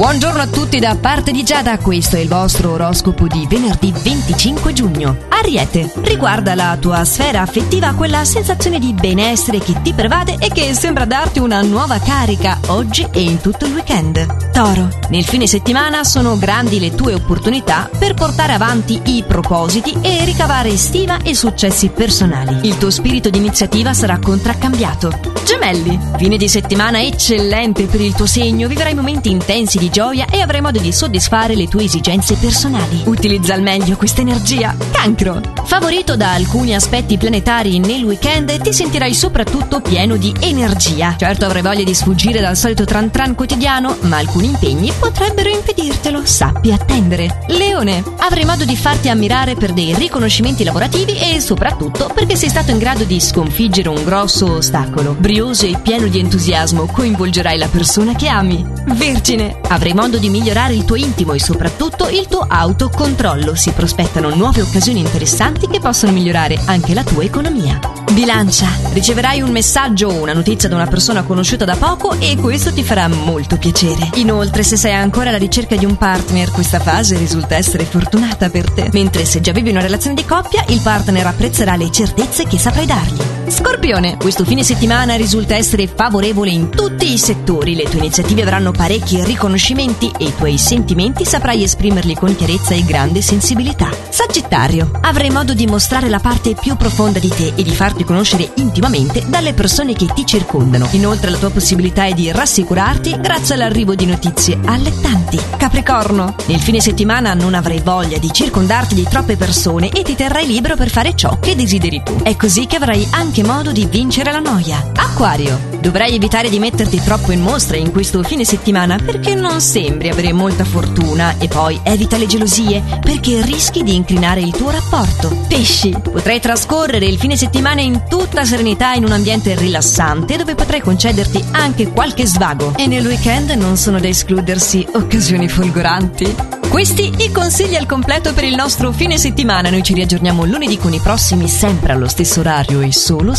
Buongiorno a tutti da parte di Giada, questo è il vostro oroscopo di venerdì 25 giugno. Ariete, riguarda la tua sfera affettiva quella sensazione di benessere che ti pervade e che sembra darti una nuova carica oggi e in tutto il weekend. Toro, nel fine settimana sono grandi le tue opportunità per portare avanti i propositi e ricavare stima e successi personali. Il tuo spirito di iniziativa sarà contraccambiato. Gemelli, fine di settimana eccellente per il tuo segno, vivrai momenti intensi di gioia e avrai modo di soddisfare le tue esigenze personali. Utilizza al meglio questa energia. Cancro. Favorito da alcuni aspetti planetari nel weekend, ti sentirai soprattutto pieno di energia. Certo avrai voglia di sfuggire dal solito tran tran quotidiano, ma alcuni impegni potrebbero impedirtelo. Sappi attendere. Leone. Avrai modo di farti ammirare per dei riconoscimenti lavorativi e soprattutto perché sei stato in grado di sconfiggere un grosso ostacolo. Brioso e pieno di entusiasmo coinvolgerai la persona che ami. Vergine. Avrai modo di migliorare il tuo intimo e soprattutto il tuo autocontrollo. Si prospettano nuove occasioni interessanti che possono migliorare anche la tua economia. Bilancia. Riceverai un messaggio o una notizia da una persona conosciuta da poco e questo ti farà molto piacere. Inoltre, se sei ancora alla ricerca di un partner, questa fase risulta essere fortunata per te. Mentre se già vivi una relazione di coppia, il partner apprezzerà le certezze che saprai dargli. Scorpione, questo fine settimana risulta essere favorevole in tutti i settori. Le tue iniziative avranno parecchi riconoscimenti e i tuoi sentimenti saprai esprimerli con chiarezza e grande sensibilità. Sagittario, avrai modo di mostrare la parte più profonda di te e di farti conoscere intimamente dalle persone che ti circondano. Inoltre la tua possibilità è di rassicurarti grazie all'arrivo di notizie allettanti. Capricorno, nel fine settimana non avrai voglia di circondarti di troppe persone e ti terrai libero per fare ciò che desideri tu. È così che avrai anche modo di vincere la noia. Acquario, dovrai evitare di metterti troppo in mostra in questo fine settimana perché non sembri avere molta fortuna e poi evita le gelosie perché rischi di incrinare il tuo rapporto. Pesci, potrai trascorrere il fine settimana in tutta serenità in un ambiente rilassante dove potrai concederti anche qualche svago e nel weekend non sono da escludersi occasioni folgoranti. Questi i consigli al completo per il nostro fine settimana. Noi ci riaggiorniamo lunedì con i prossimi sempre allo stesso orario e solo